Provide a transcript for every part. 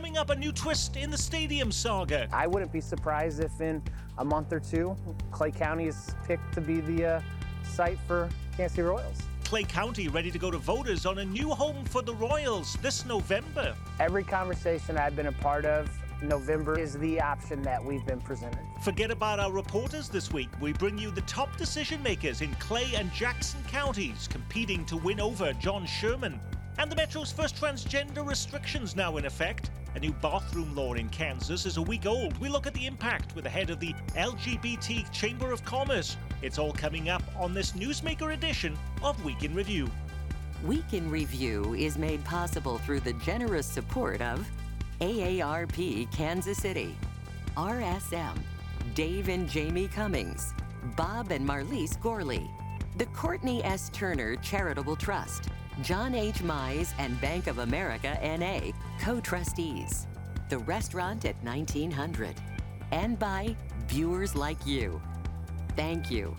Coming up, a new twist in the stadium saga. I wouldn't be surprised if in a month or two, Clay County is picked to be the uh, site for Kansas City Royals. Clay County ready to go to voters on a new home for the Royals this November. Every conversation I've been a part of, November is the option that we've been presented. Forget about our reporters this week. We bring you the top decision makers in Clay and Jackson counties competing to win over John Sherman. And the Metro's first transgender restrictions now in effect. A new bathroom law in Kansas is a week old. We look at the impact with the head of the LGBT Chamber of Commerce. It's all coming up on this Newsmaker edition of Week in Review. Week in Review is made possible through the generous support of AARP Kansas City, RSM, Dave and Jamie Cummings, Bob and Marlise Gorley, the Courtney S. Turner Charitable Trust, John H. Mize and Bank of America NA, co trustees, the restaurant at 1900, and by viewers like you. Thank you.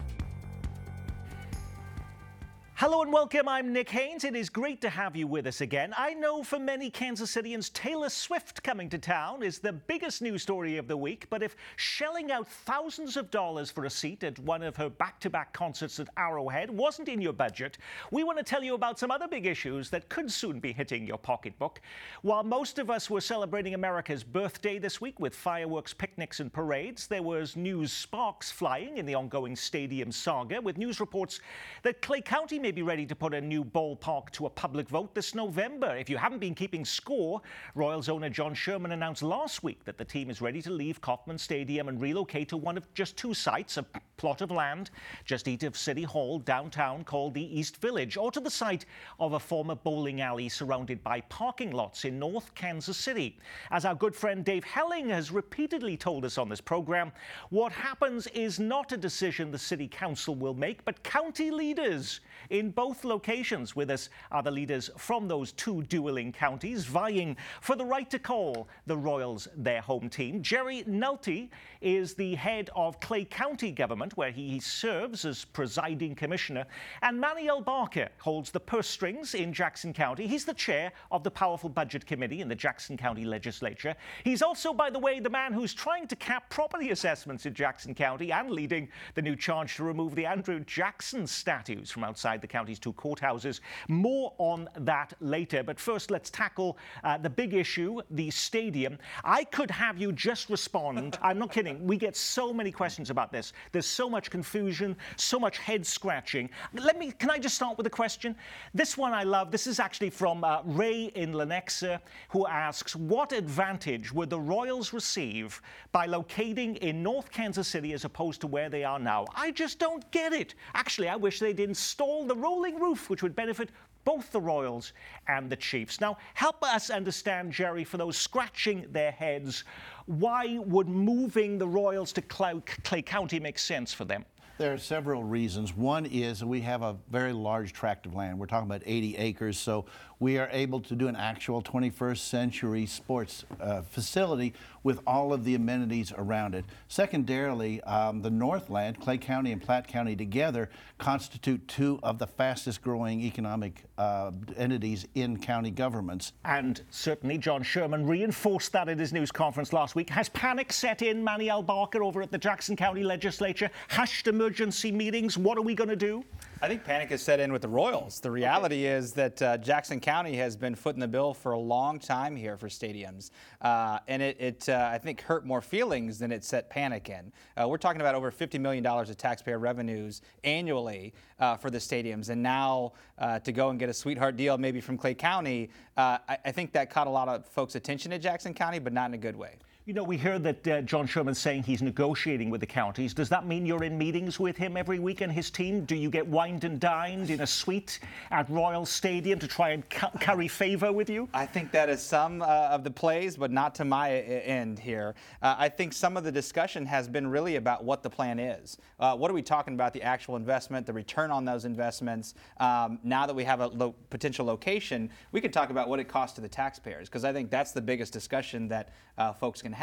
Hello and welcome. I'm Nick Haines. It is great to have you with us again. I know for many Kansas Cityans, Taylor Swift coming to town is the biggest news story of the week. But if shelling out thousands of dollars for a seat at one of her back to back concerts at Arrowhead wasn't in your budget, we want to tell you about some other big issues that could soon be hitting your pocketbook. While most of us were celebrating America's birthday this week with fireworks, picnics, and parades, there was news sparks flying in the ongoing stadium saga with news reports that Clay County may be ready to put a new ballpark to a public vote this November. If you haven't been keeping score, Royals owner John Sherman announced last week that the team is ready to leave Kauffman Stadium and relocate to one of just two sites, a plot of land just east of City Hall downtown called the East Village, or to the site of a former bowling alley surrounded by parking lots in North Kansas City. As our good friend Dave Helling has repeatedly told us on this program, what happens is not a decision the City Council will make, but county leaders in both locations. With us are the leaders from those two dueling counties vying for the right to call the Royals their home team. Jerry Nolte is the head of Clay County government, where he serves as presiding commissioner. And Manuel Abarca holds the purse strings in Jackson County. He's the chair of the powerful budget committee in the Jackson County legislature. He's also, by the way, the man who's trying to cap property assessments in Jackson County and leading the new charge to remove the Andrew Jackson statues from outside the county's two courthouses. More on that later. But first, let's tackle uh, the big issue the stadium. I could have you just respond. I'm not kidding. We get so many questions about this. There's so much confusion, so much head scratching. Let me, can I just start with a question? This one I love. This is actually from uh, Ray in Lenexa, who asks What advantage would the Royals receive by locating in North Kansas City as opposed to where they are now? I just don't get it. Actually, I wish they'd install the rolling roof, which would benefit both the Royals and the Chiefs. Now, help us understand, Jerry, for those scratching their heads, why would moving the Royals to Clay County make sense for them? There are several reasons. One is we have a very large tract of land. We're talking about 80 acres, so we are able to do an actual 21st century sports uh, facility with all of the amenities around it. Secondarily, um, the Northland, Clay County and Platte County together constitute two of the fastest growing economic uh, entities in county governments. And certainly John Sherman reinforced that at his news conference last week. Has panic set in, Manuel Abarca, over at the Jackson County Legislature? Hushed emergency meetings? What are we going to do? I think panic has set in with the Royals. The reality okay. is that uh, Jackson County has been footing the bill for a long time here for stadiums, uh, and it, it uh, I think hurt more feelings than it set panic in. Uh, we're talking about over $50 million of taxpayer revenues annually uh, for the stadiums, and now uh, to go and get a sweetheart deal maybe from Clay County, I, I think that caught a lot of folks' attention at Jackson County, but not in a good way. You know, we heard that uh, John Sherman's saying he's negotiating with the counties. Does that mean you're in meetings with him every week and his team? Do you get wined and dined in a suite at Royal Stadium to try and ca- carry favor with you? I think that is some uh, of the plays, but not to my uh, end here. Uh, I think some of the discussion has been really about what the plan is. Uh, what are we talking about? The actual investment, the return on those investments. Um, now that we have a lo- potential location, we could talk about what it costs to the taxpayers, because I think that's the biggest discussion that uh, folks can have.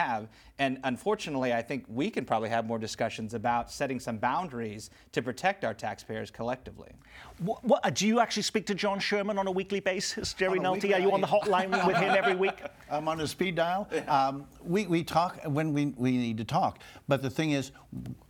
And unfortunately, I think we can probably have more discussions about setting some boundaries to protect our taxpayers collectively. What, what, do you actually speak to John Sherman on a weekly basis, Jerry On a Nolte? weekly- Are you on the hotline with him every week? I'm on a speed dial. Um, we, we talk when we, we need to talk. But the thing is,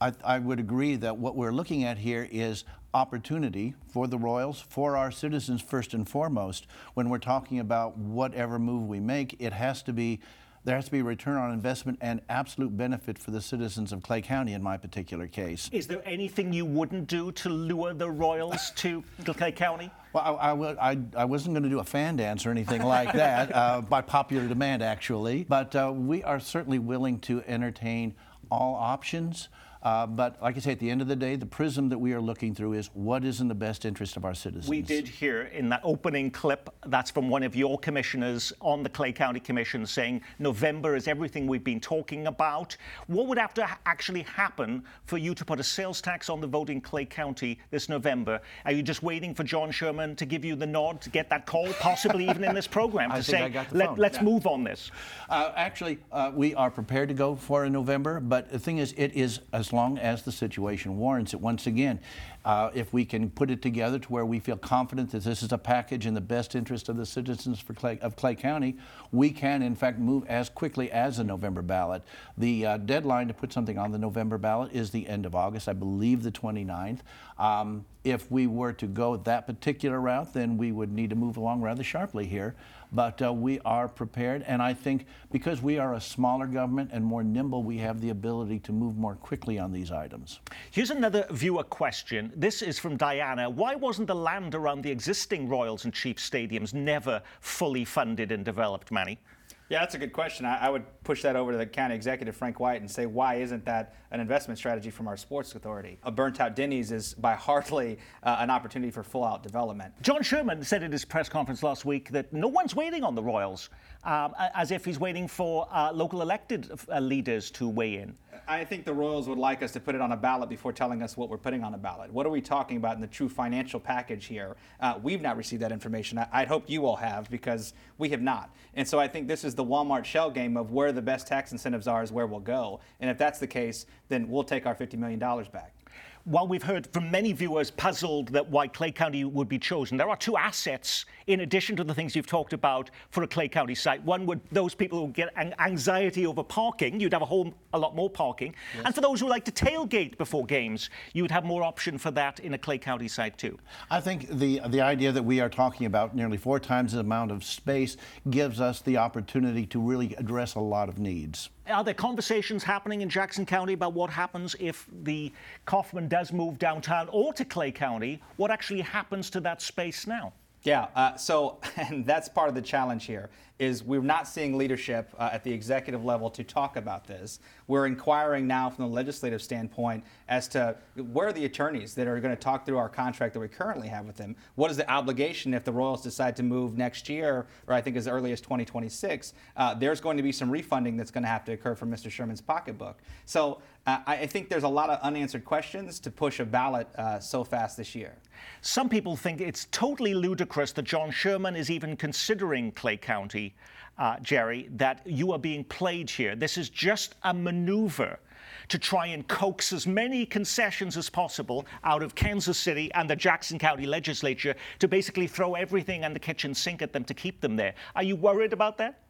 I, I would agree that what we're looking at here is opportunity for the Royals, for our citizens first and foremost. When we're talking about whatever move we make, it has to be there has to be a return on investment and absolute benefit for the citizens of Clay County in my particular case. Is there anything you wouldn't do to lure the Royals to Clay County? Well, I, I, I, I wasn't going to do a fan dance or anything like that, uh, by popular demand, actually. But uh, we are certainly willing to entertain all options. Uh, but like I say, at the end of the day, the prism that we are looking through is what is in the best interest of our citizens. We did hear in that opening clip, that's from one of your commissioners on the Clay County Commission saying November is everything we've been talking about. What would have to actually happen for you to put a sales tax on the vote in Clay County this November? Are you just waiting for John Sherman to give you the nod to get that call, possibly even in this program, to say, I got the Let, phone." let's Yeah. move on this? Uh, actually, uh, we are prepared to go for a November, but the thing is, it is as long as the situation warrants it. Once again, uh, if we can put it together to where we feel confident that this is a package in the best interest of the citizens Clay, of Clay County, we can, in fact, move as quickly as the November ballot. The uh, deadline to put something on the November ballot is the end of August, I believe the 29th. Um, if we were to go that particular route, then we would need to move along rather sharply here. But uh, we are prepared, and I think because we are a smaller government and more nimble, we have the ability to move more quickly on these items. Here's another viewer question. This is from Diana. Why wasn't the land around the existing Royals and Chiefs stadiums never fully funded and developed, Manny? Yeah, that's a good question. I, I would push that over to the county executive, Frank White, and say, why isn't that an investment strategy from our sports authority? A burnt out Denny's is by hardly uh, an opportunity for full out development. John Sherman said at his press conference last week that no one's waiting on the Royals, um, as if he's waiting for uh, local elected uh, leaders to weigh in. I think the Royals would like us to put it on a ballot before telling us what we're putting on a ballot. What are we talking about in the true financial package here? Uh, we've not received that information. I, I'd hope you all have because we have not. And so I think this is the Walmart shell game of where the best tax incentives are is where we'll go. And if that's the case, then we'll take our $50 million back. While we've heard from many viewers puzzled that why Clay County would be chosen, there are two assets in addition to the things you've talked about for a Clay County site. One would those people who get anxiety over parking, you'd have a whole a lot more parking, and for those who like to tailgate before games, you would have more option for that in a Clay County site too. I think the the idea that we are talking about nearly four times the amount of space gives us the opportunity to really address a lot of needs. Are there conversations happening in Jackson County about what happens if the Kauffman does move downtown or to Clay County? What actually happens to that space now? Yeah, uh, so, and that's part of the challenge here, is we're not seeing leadership uh, at the executive level to talk about this. We're inquiring now from the legislative standpoint as to where are the attorneys that are going to talk through our contract that we currently have with them? What is the obligation if the Royals decide to move next year, or I think as early as 2026? Uh, there's going to be some refunding that's going to have to occur from Mr. Sherman's pocketbook. So uh, I think there's a lot of unanswered questions to push a ballot uh, so fast this year. Some people think it's totally ludicrous that John Sherman is even considering Clay County, uh, Jerry, that you are being played here. This is just a maneuver to try and coax as many concessions as possible out of Kansas City and the Jackson County legislature to basically throw everything and the kitchen sink at them to keep them there. Are you worried about that?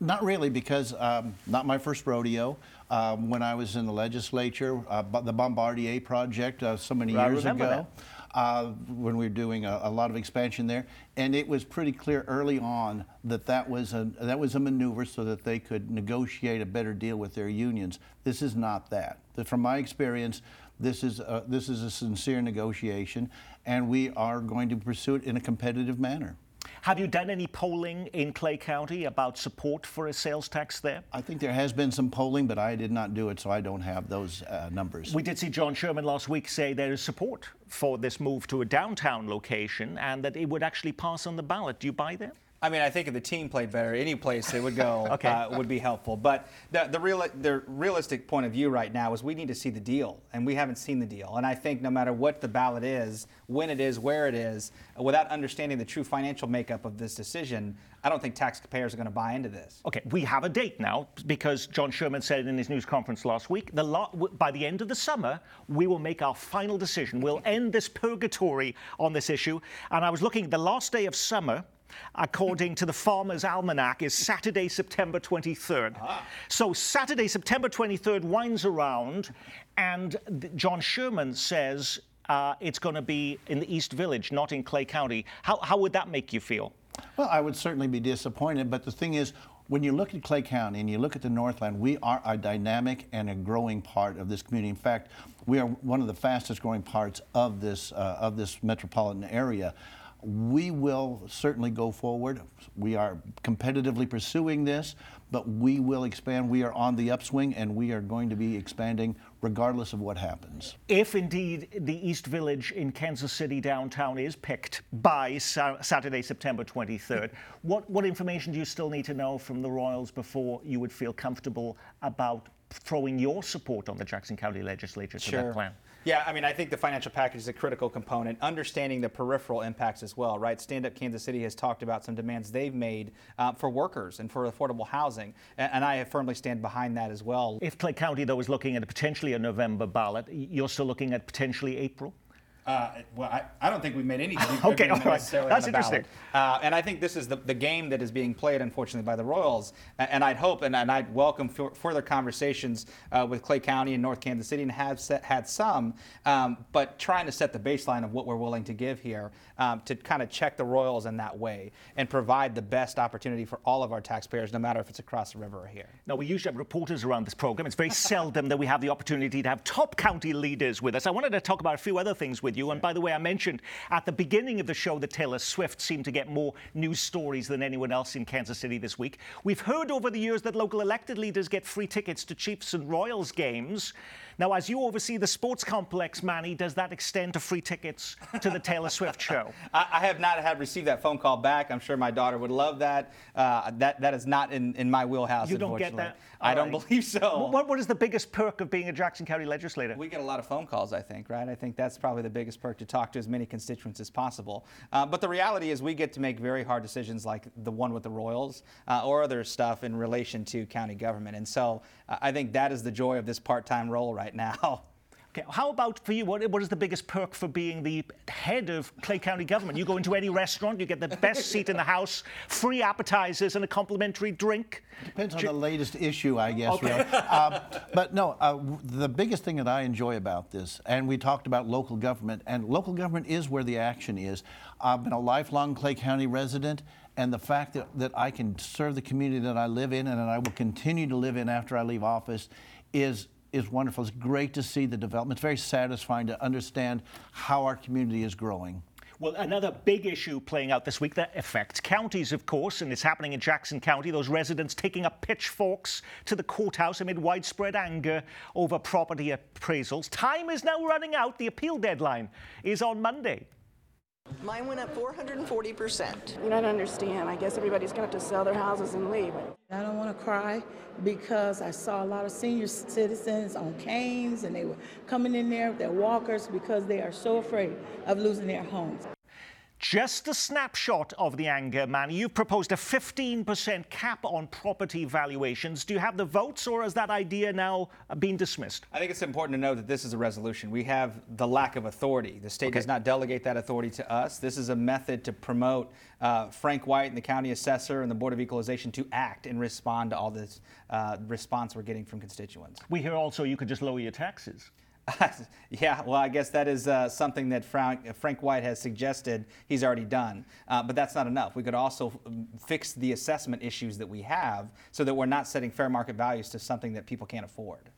Not really, because um, not my first rodeo. Um, when I was in the legislature, uh, the Bombardier project uh, so many I years ago, uh, when we were doing a, a lot of expansion there, and it was pretty clear early on that that was a that was a maneuver so that they could negotiate a better deal with their unions. This is not that. The- From my experience, this is a, this is a sincere negotiation, and we are going to pursue it in a competitive manner. Have you done any polling in Clay County about support for a sales tax there? I think there has been some polling, but I did not do it, so I don't have those uh, numbers. We did see John Sherman last week say there is support for this move to a downtown location and that it would actually pass on the ballot. Do you buy that? I mean, I think if the team played better, any place it would go Okay. uh, would be helpful. But the, the, real, the realistic point of view right now is we need to see the deal, and we haven't seen the deal. And I think no matter what the ballot is, when it is, where it is, without understanding the true financial makeup of this decision, I don't think taxpayers are going to buy into this. Okay, we have a date now because John Sherman said in his news conference last week, the lo- by the end of the summer, we will make our final decision. We'll end this purgatory on this issue. And I was looking, the last day of summer, according to the Farmer's Almanac, is Saturday, September 23rd. So Saturday, September 23rd winds around, and John Sherman says uh, it's going to be in the East Village, not in Clay County. How, how would that make you feel? Well, I would certainly be disappointed, but the thing is, when you look at Clay County and you look at the Northland, we are a dynamic and a growing part of this community. In fact, we are one of the fastest growing parts of this uh, of this metropolitan area. We will certainly go forward. We are competitively pursuing this, but we will expand. We are on the upswing, and we are going to be expanding regardless of what happens. If indeed the East Village in Kansas City downtown is picked by Sa- Saturday, September 23rd, what, what information do you still need to know from the Royals before you would feel comfortable about throwing your support on the Jackson County Legislature to that plan? Yeah, I mean, I think the financial package is a critical component. Understanding the peripheral impacts as well, right? Stand Up Kansas City has talked about some demands they've made uh, for workers and for affordable housing, and, and I firmly stand behind that as well. If Clay County, though, is looking at potentially a November ballot, you're still looking at potentially April? Uh, well, I, I don't think we've made any Okay, all right. That's interesting. Uh, and I think this is the, the game that is being played, unfortunately, by the Royals. And, and I'd hope and, and I'd welcome f- further conversations uh, with Clay County and North Kansas City and have set, had some, um, but trying to set the baseline of what we're willing to give here um, to kind of check the Royals in that way and provide the best opportunity for all of our taxpayers, no matter if it's across the river or here. Now, we usually have reporters around this program. It's very seldom that we have the opportunity to have top county leaders with us. I wanted to talk about a few other things with you. And by the way, I mentioned at the beginning of the show that Taylor Swift seemed to get more news stories than anyone else in Kansas City this week. We've heard over the years that local elected leaders get free tickets to Chiefs and Royals games. Now, as you oversee the sports complex, Manny, does that extend to free tickets to the Taylor Swift show? I, I have not had received that phone call back. I'm sure my daughter would love that. Uh, that that is not in, in my wheelhouse. You don't get unfortunately. that? I All don't right. believe so. What, what is the biggest perk of being a Jackson County legislator? We get a lot of phone calls, I think, right? I think that's probably the biggest perk to talk to as many constituents as possible. Uh, but the reality is, we get to make very hard decisions like the one with the Royals uh, or other stuff in relation to county government. And so uh, I think that is the joy of this part time role right now. Okay, how about for you? What, what is the biggest perk for being the head of Clay County government? You go into any restaurant, you get the best seat in the house, free appetizers, and a complimentary drink. Depends on the latest issue, I guess. Really. Um, but no, uh, the biggest thing that I enjoy about this, and we talked about local government, and local government is where the action is. I've been a lifelong Clay County resident, and the fact that, that I can serve the community that I live in and that I will continue to live in after I leave office is is wonderful. It's great to see the development. It's very satisfying to understand how our community is growing. Well, another big issue playing out this week that affects counties, of course, and it's happening in Jackson County. Those residents taking up pitchforks to the courthouse amid widespread anger over property appraisals. Time is now running out. The appeal deadline is on Monday. Mine went up 440%. You don't understand. I guess everybody's going to have to sell their houses and leave. I don't want to cry because I saw a lot of senior citizens on canes and they were coming in there with their walkers because they are so afraid of losing their homes. Just a snapshot of the anger, Manny. You've proposed a 15% cap on property valuations. Do you have the votes, or has that idea now been dismissed? I think it's important to know that this is a resolution. We have the lack of authority. The state does not delegate that authority to us. This is a method to promote uh, Frank White and the county assessor and the Board of Equalization to act and respond to all this uh, response we're getting from constituents. We hear also you could just lower your taxes. yeah, well, I guess that is uh, something that Frank, Frank White has suggested he's already done. Uh, but that's not enough. We could also fix the assessment issues that we have so that we're not setting fair market values to something that people can't afford.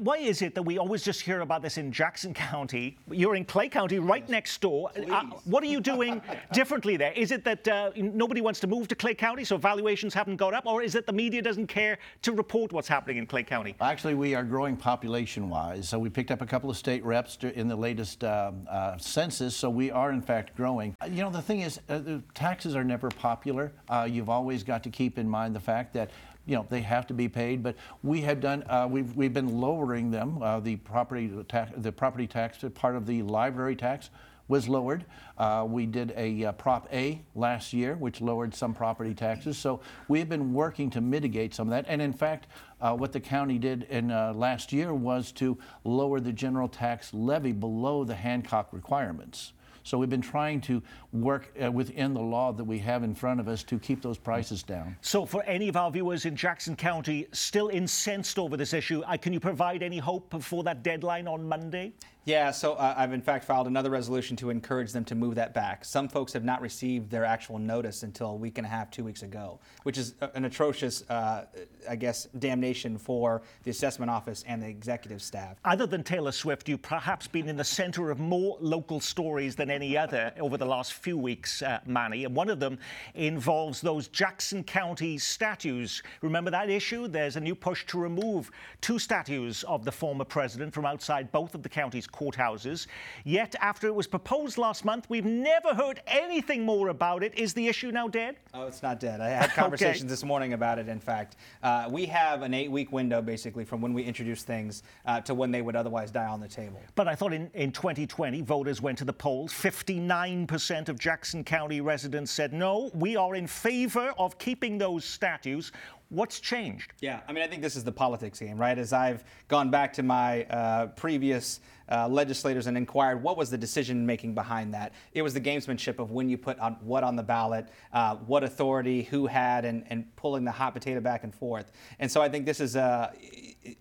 Why is it that we always just hear about this in Jackson County? You're in Clay County, right next door. Uh, what are you doing differently there? Is it that uh, nobody wants to move to Clay County, so valuations haven't gone up, or is it the media doesn't care to report what's happening in Clay County? Actually, we are growing population-wise. So we picked up a couple of state reps in the latest um, uh, census. So we are, in fact, growing. Uh, You know, the thing is, uh, the taxes are never popular. Uh, you've always got to keep in mind the fact that you know they have to be paid. But we have done. Uh, we've we've been lowering them. Uh, the property tax, the property tax, part of the library tax was lowered. Uh, we did a uh, Prop A last year, which lowered some property taxes. So we've been working to mitigate some of that. And in fact, uh, what the county did in uh, last year was to lower the general tax levy below the Hancock requirements. So we've been trying to work uh, within the law that we have in front of us to keep those prices down. So, for any of our viewers in Jackson County still incensed over this issue, uh, can you provide any hope before that deadline on Monday? Yeah, so uh, I've in fact filed another resolution to encourage them to move that back. Some folks have not received their actual notice until a week and a half, two weeks ago, which is an atrocious, uh, I guess, damnation for the assessment office and the executive staff. Other than Taylor Swift, you've perhaps been in the center of more local stories than any other over the last few weeks, uh, Manny. And one of them involves those Jackson County statues. Remember that issue? There's a new push to remove two statues of the former president from outside both of the county's courthouses. Yet, after it was proposed last month, we've never heard anything more about it. Is the issue now dead? Oh, it's not dead. I had conversations this morning about it, in fact. Uh, we have an eight week window, basically, from when we introduce things uh, to when they would otherwise die on the table. But I thought in, in 2020, voters went to the polls. 59% of Jackson County residents said, no, we are in favor of keeping those statues. What's changed? Yeah, I mean, I think this is the politics game, right? As I've gone back to my uh, previous uh, legislators and inquired what was the decision making behind that, it was the gamesmanship of when you put on what on the ballot, uh, what authority, who had, and, and pulling the hot potato back and forth. And so I think this is uh,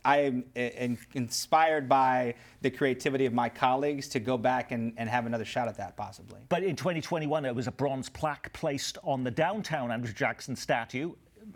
I am inspired by the creativity of my colleagues to go back and, and have another shot at that, possibly. But in 2021, there was a bronze plaque placed on the downtown Andrew Jackson statue.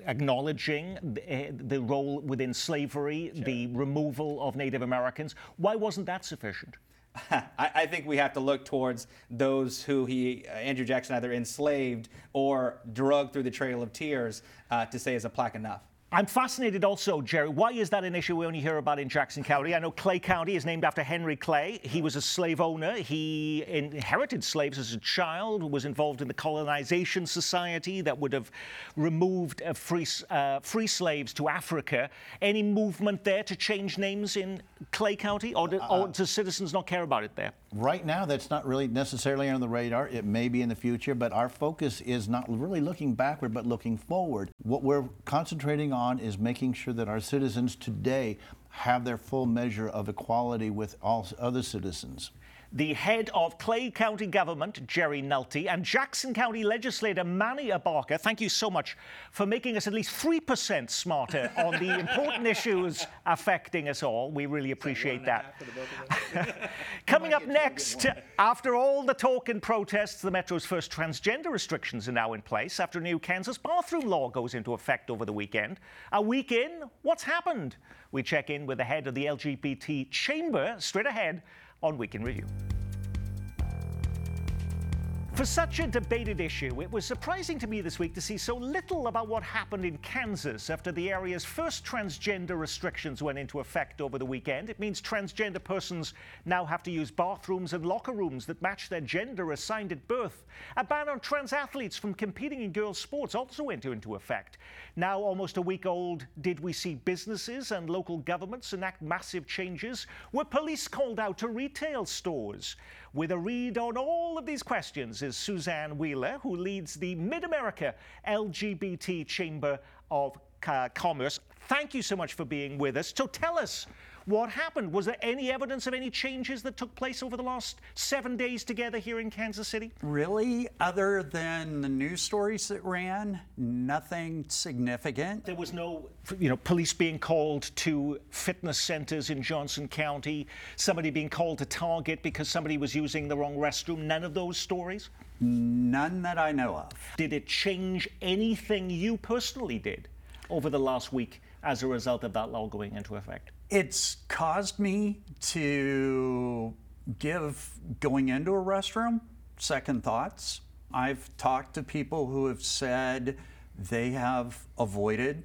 Acknowledging the, uh, the role within slavery, the removal of Native Americans. Why wasn't that sufficient? I, I think we have to look towards those who he, uh, Andrew Jackson, either enslaved or drugged through the Trail of Tears uh, to say is a plaque enough. I'm fascinated also, Jerry. Why is that an issue we only hear about in Jackson County? I know Clay County is named after Henry Clay. He was a slave owner. He inherited slaves as a child, was involved in the colonization society that would have removed uh, free, uh, free slaves to Africa. Any movement there to change names in Clay County, or do, or do citizens not care about it there? Right now, that's not really necessarily on the radar. It may be in the future, but our focus is not really looking backward, but looking forward. What we're concentrating on is making sure that our citizens today have their full measure of equality with all other citizens. The head of Clay County government, Jerry Nolte, and Jackson County legislator Manny Abarca, thank you so much for making us at least 3% smarter on the important issues affecting us all. We really appreciate that. Coming up next, after all the talk and protests, the Metro's first transgender restrictions are now in place after a new Kansas bathroom law goes into effect over the weekend. A week in, what's happened? We check in with the head of the LGBT chamber straight ahead on Week in Review. For such a debated issue, it was surprising to me this week to see so little about what happened in Kansas after the area's first transgender restrictions went into effect over the weekend. It means transgender persons now have to use bathrooms and locker rooms that match their gender assigned at birth. A ban on trans athletes from competing in girls' sports also went into effect. Now, almost a week old, did we see businesses and local governments enact massive changes? Were police called out to retail stores? With a read on all of these questions is Suzanne Wheeler, who leads the Mid America LGBT Chamber of uh, Commerce. Thank you so much for being with us. So tell us what happened. Was there any evidence of any changes that took place over the last seven days together here in Kansas City? Really, other than the news stories that ran, nothing significant. There was no, you know, police being called to fitness centers in Johnson County, somebody being called to Target because somebody was using the wrong restroom. None of those stories? None that I know of. Did it change anything you personally did over the last week as a result of that law going into effect? It's caused me to give going into a restroom second thoughts. I've talked to people who have said they have avoided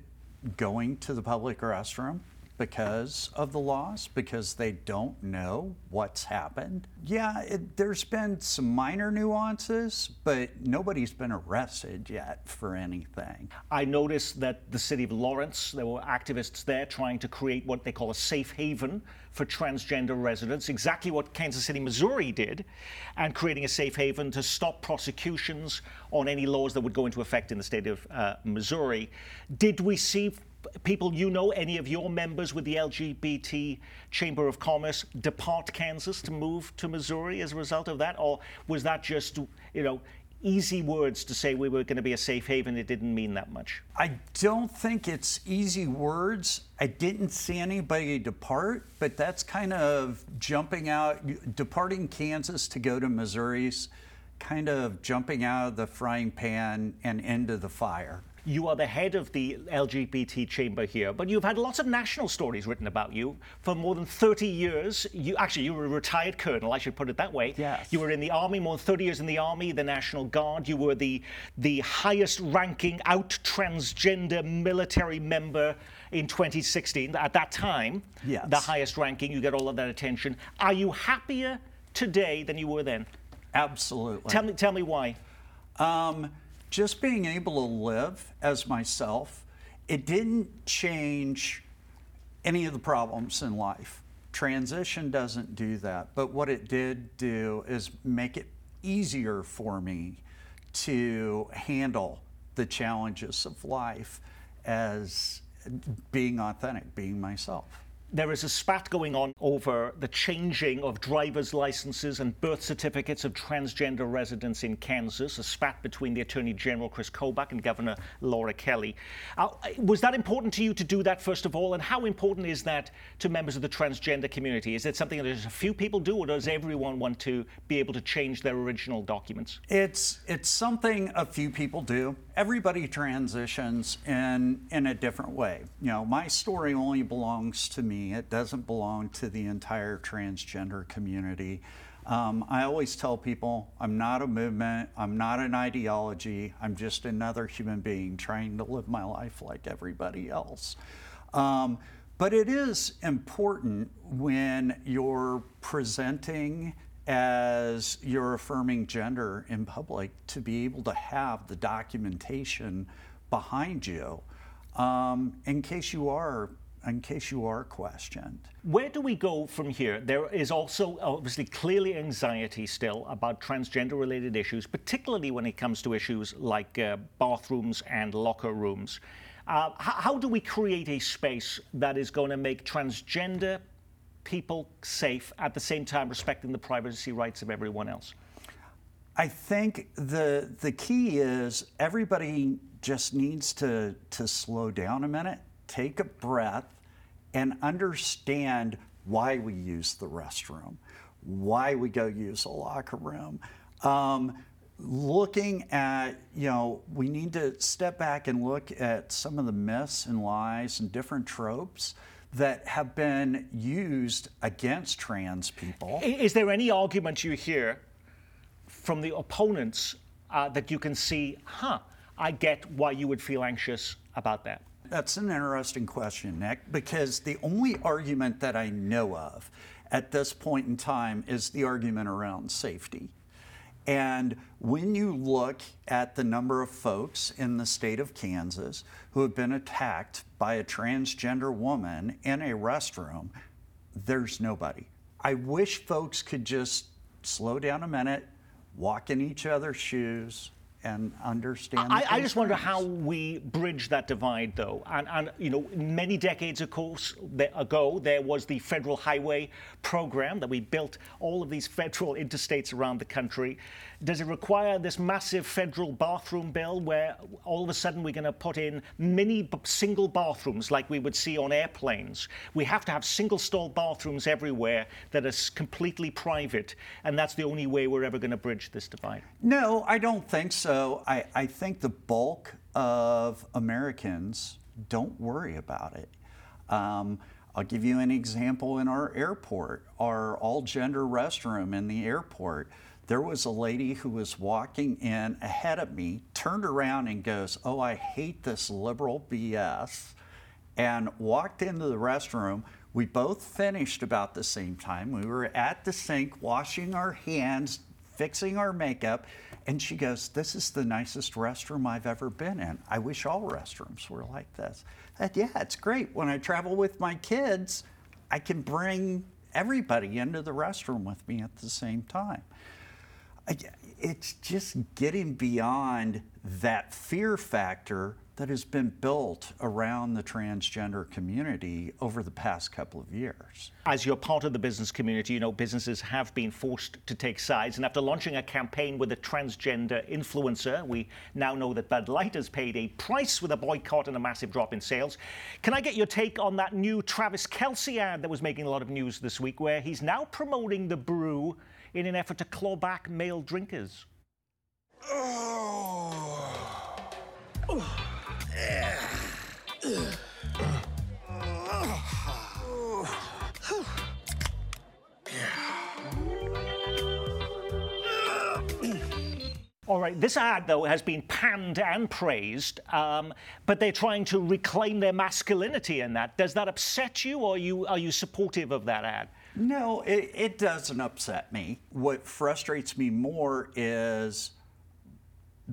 going to the public restroom because of the loss, because they don't know what's happened. Yeah, it, there's been some minor nuances, but nobody's been arrested yet for anything. I noticed that the city of Lawrence, there were activists there trying to create what they call a safe haven for transgender residents, exactly what Kansas City, Missouri did, and creating a safe haven to stop prosecutions on any laws that would go into effect in the state of uh, Missouri. Did we see people you know, any of your members with the LGBT Chamber of Commerce depart Kansas to move to Missouri as a result of that? Or was that just, you know, easy words to say we were going to be a safe haven? It didn't mean that much. I don't think it's easy words. I didn't see anybody depart, but that's kind of jumping out, departing Kansas to go to Missouri's kind of jumping out of the frying pan and into the fire. You are the head of the LGBT chamber here, but you've had lots of national stories written about you for more than 30 years. You actually you were a retired colonel, I should put it that way. Yes. You were in the army more than 30 years in the army, the National Guard. You were the the highest ranking out transgender military member in 2016. At that time, yes. the highest ranking, you get all of that attention. Are you happier today than you were then? Absolutely. Tell me tell me why. Um, just being able to live as myself, it didn't change any of the problems in life. Transition doesn't do that. But what it did do is make it easier for me to handle the challenges of life as being authentic, being myself there is a spat going on over the changing of driver's licenses and birth certificates of transgender residents in Kansas, a spat between the Attorney General Chris Kobach and Governor Laura Kelly. Uh, was that important to you to do that, first of all? And how important is that to members of the transgender community? Is it something that just a few people do, or does everyone want to be able to change their original documents? It's, it's something a few people do. Everybody transitions in, in a different way. You know, my story only belongs to me it doesn't belong to the entire transgender community. Um, I always tell people I'm not a movement, I'm not an ideology, I'm just another human being trying to live my life like everybody else. Um, but it is important when you're presenting as you're affirming gender in public to be able to have the documentation behind you um, in case you are in case you are questioned. Where do we go from here? There is also obviously clearly anxiety still about transgender related issues, particularly when it comes to issues like uh, bathrooms and locker rooms. Uh, how do we create a space that is going to make transgender people safe at the same time respecting the privacy rights of everyone else? I think the the key is everybody just needs to to slow down a minute take a breath and understand why we use the restroom, why we go use a locker room. Um, looking at, you know, we need to step back and look at some of the myths and lies and different tropes that have been used against trans people. Is there any argument you hear from the opponents uh, that you can see, huh, I get why you would feel anxious about that? That's an interesting question, Nick, because the only argument that I know of at this point in time is the argument around safety. And when you look at the number of folks in the state of Kansas who have been attacked by a transgender woman in a restroom, there's nobody. I wish folks could just slow down a minute, walk in each other's shoes, and understand. I, I, just wonder how we bridge that divide, though. And, and you know, many decades, of course, ago, there was the federal highway program that we built all of these federal interstates around the country. Does it require this massive federal bathroom bill where all of a sudden we're going to put in mini single bathrooms like we would see on airplanes? We have to have single stall bathrooms everywhere that are completely private, and that's the only way we're ever going to bridge this divide. No, I don't think so. I, I think the bulk of Americans don't worry about it. Um, I'll give you an example in our airport, our all gender restroom in the airport. There was a lady who was walking in ahead of me, turned around and goes, Oh, I hate this liberal BS, and walked into the restroom. We both finished about the same time. We were at the sink washing our hands, fixing our makeup, and she goes, This is the nicest restroom I've ever been in. I wish all restrooms were like this. Said, Yeah, it's great. When I travel with my kids, I can bring everybody into the restroom with me at the same time. It's just getting beyond that fear factor that has been built around the transgender community over the past couple of years. As you're part of the business community, you know businesses have been forced to take sides. And after launching a campaign with a transgender influencer, we now know that Bud Light has paid a price with a boycott and a massive drop in sales. Can I get your take on that new Travis Kelce ad that was making a lot of news this week, where he's now promoting the brew in an effort to claw back male drinkers? Oh. All right, this ad, though, has been panned and praised, um, but they're trying to reclaim their masculinity in that. Does that upset you, or are you, are you supportive of that ad? No, it, it doesn't upset me. What frustrates me more is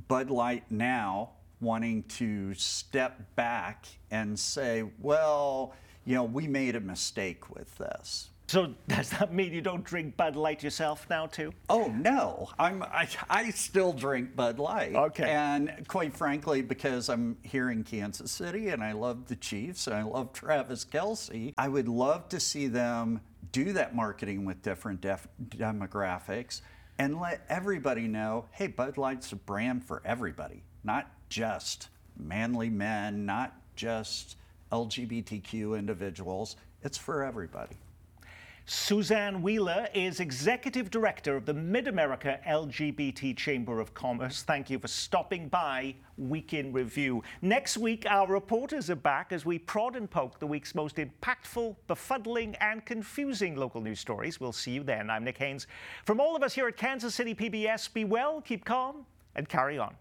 Bud Light now wanting to step back and say, well, you know, we made a mistake with this. So does that mean you don't drink Bud Light yourself now, too? Oh no, I'm I, I still drink Bud Light. Okay. And quite frankly, because I'm here in Kansas City and I love the Chiefs and I love Travis Kelce, I would love to see them do that marketing with different def- demographics and let everybody know, hey, Bud Light's a brand for everybody, not just manly men, not just LGBTQ individuals. It's for everybody. Suzanne Wheeler is Executive Director of the Mid America LGBT Chamber of Commerce. Thank you for stopping by Week in Review. Next week, our reporters are back as we prod and poke the week's most impactful, befuddling, and confusing local news stories. We'll see you then. I'm Nick Haines. From all of us here at Kansas City PBS, be well, keep calm, and carry on.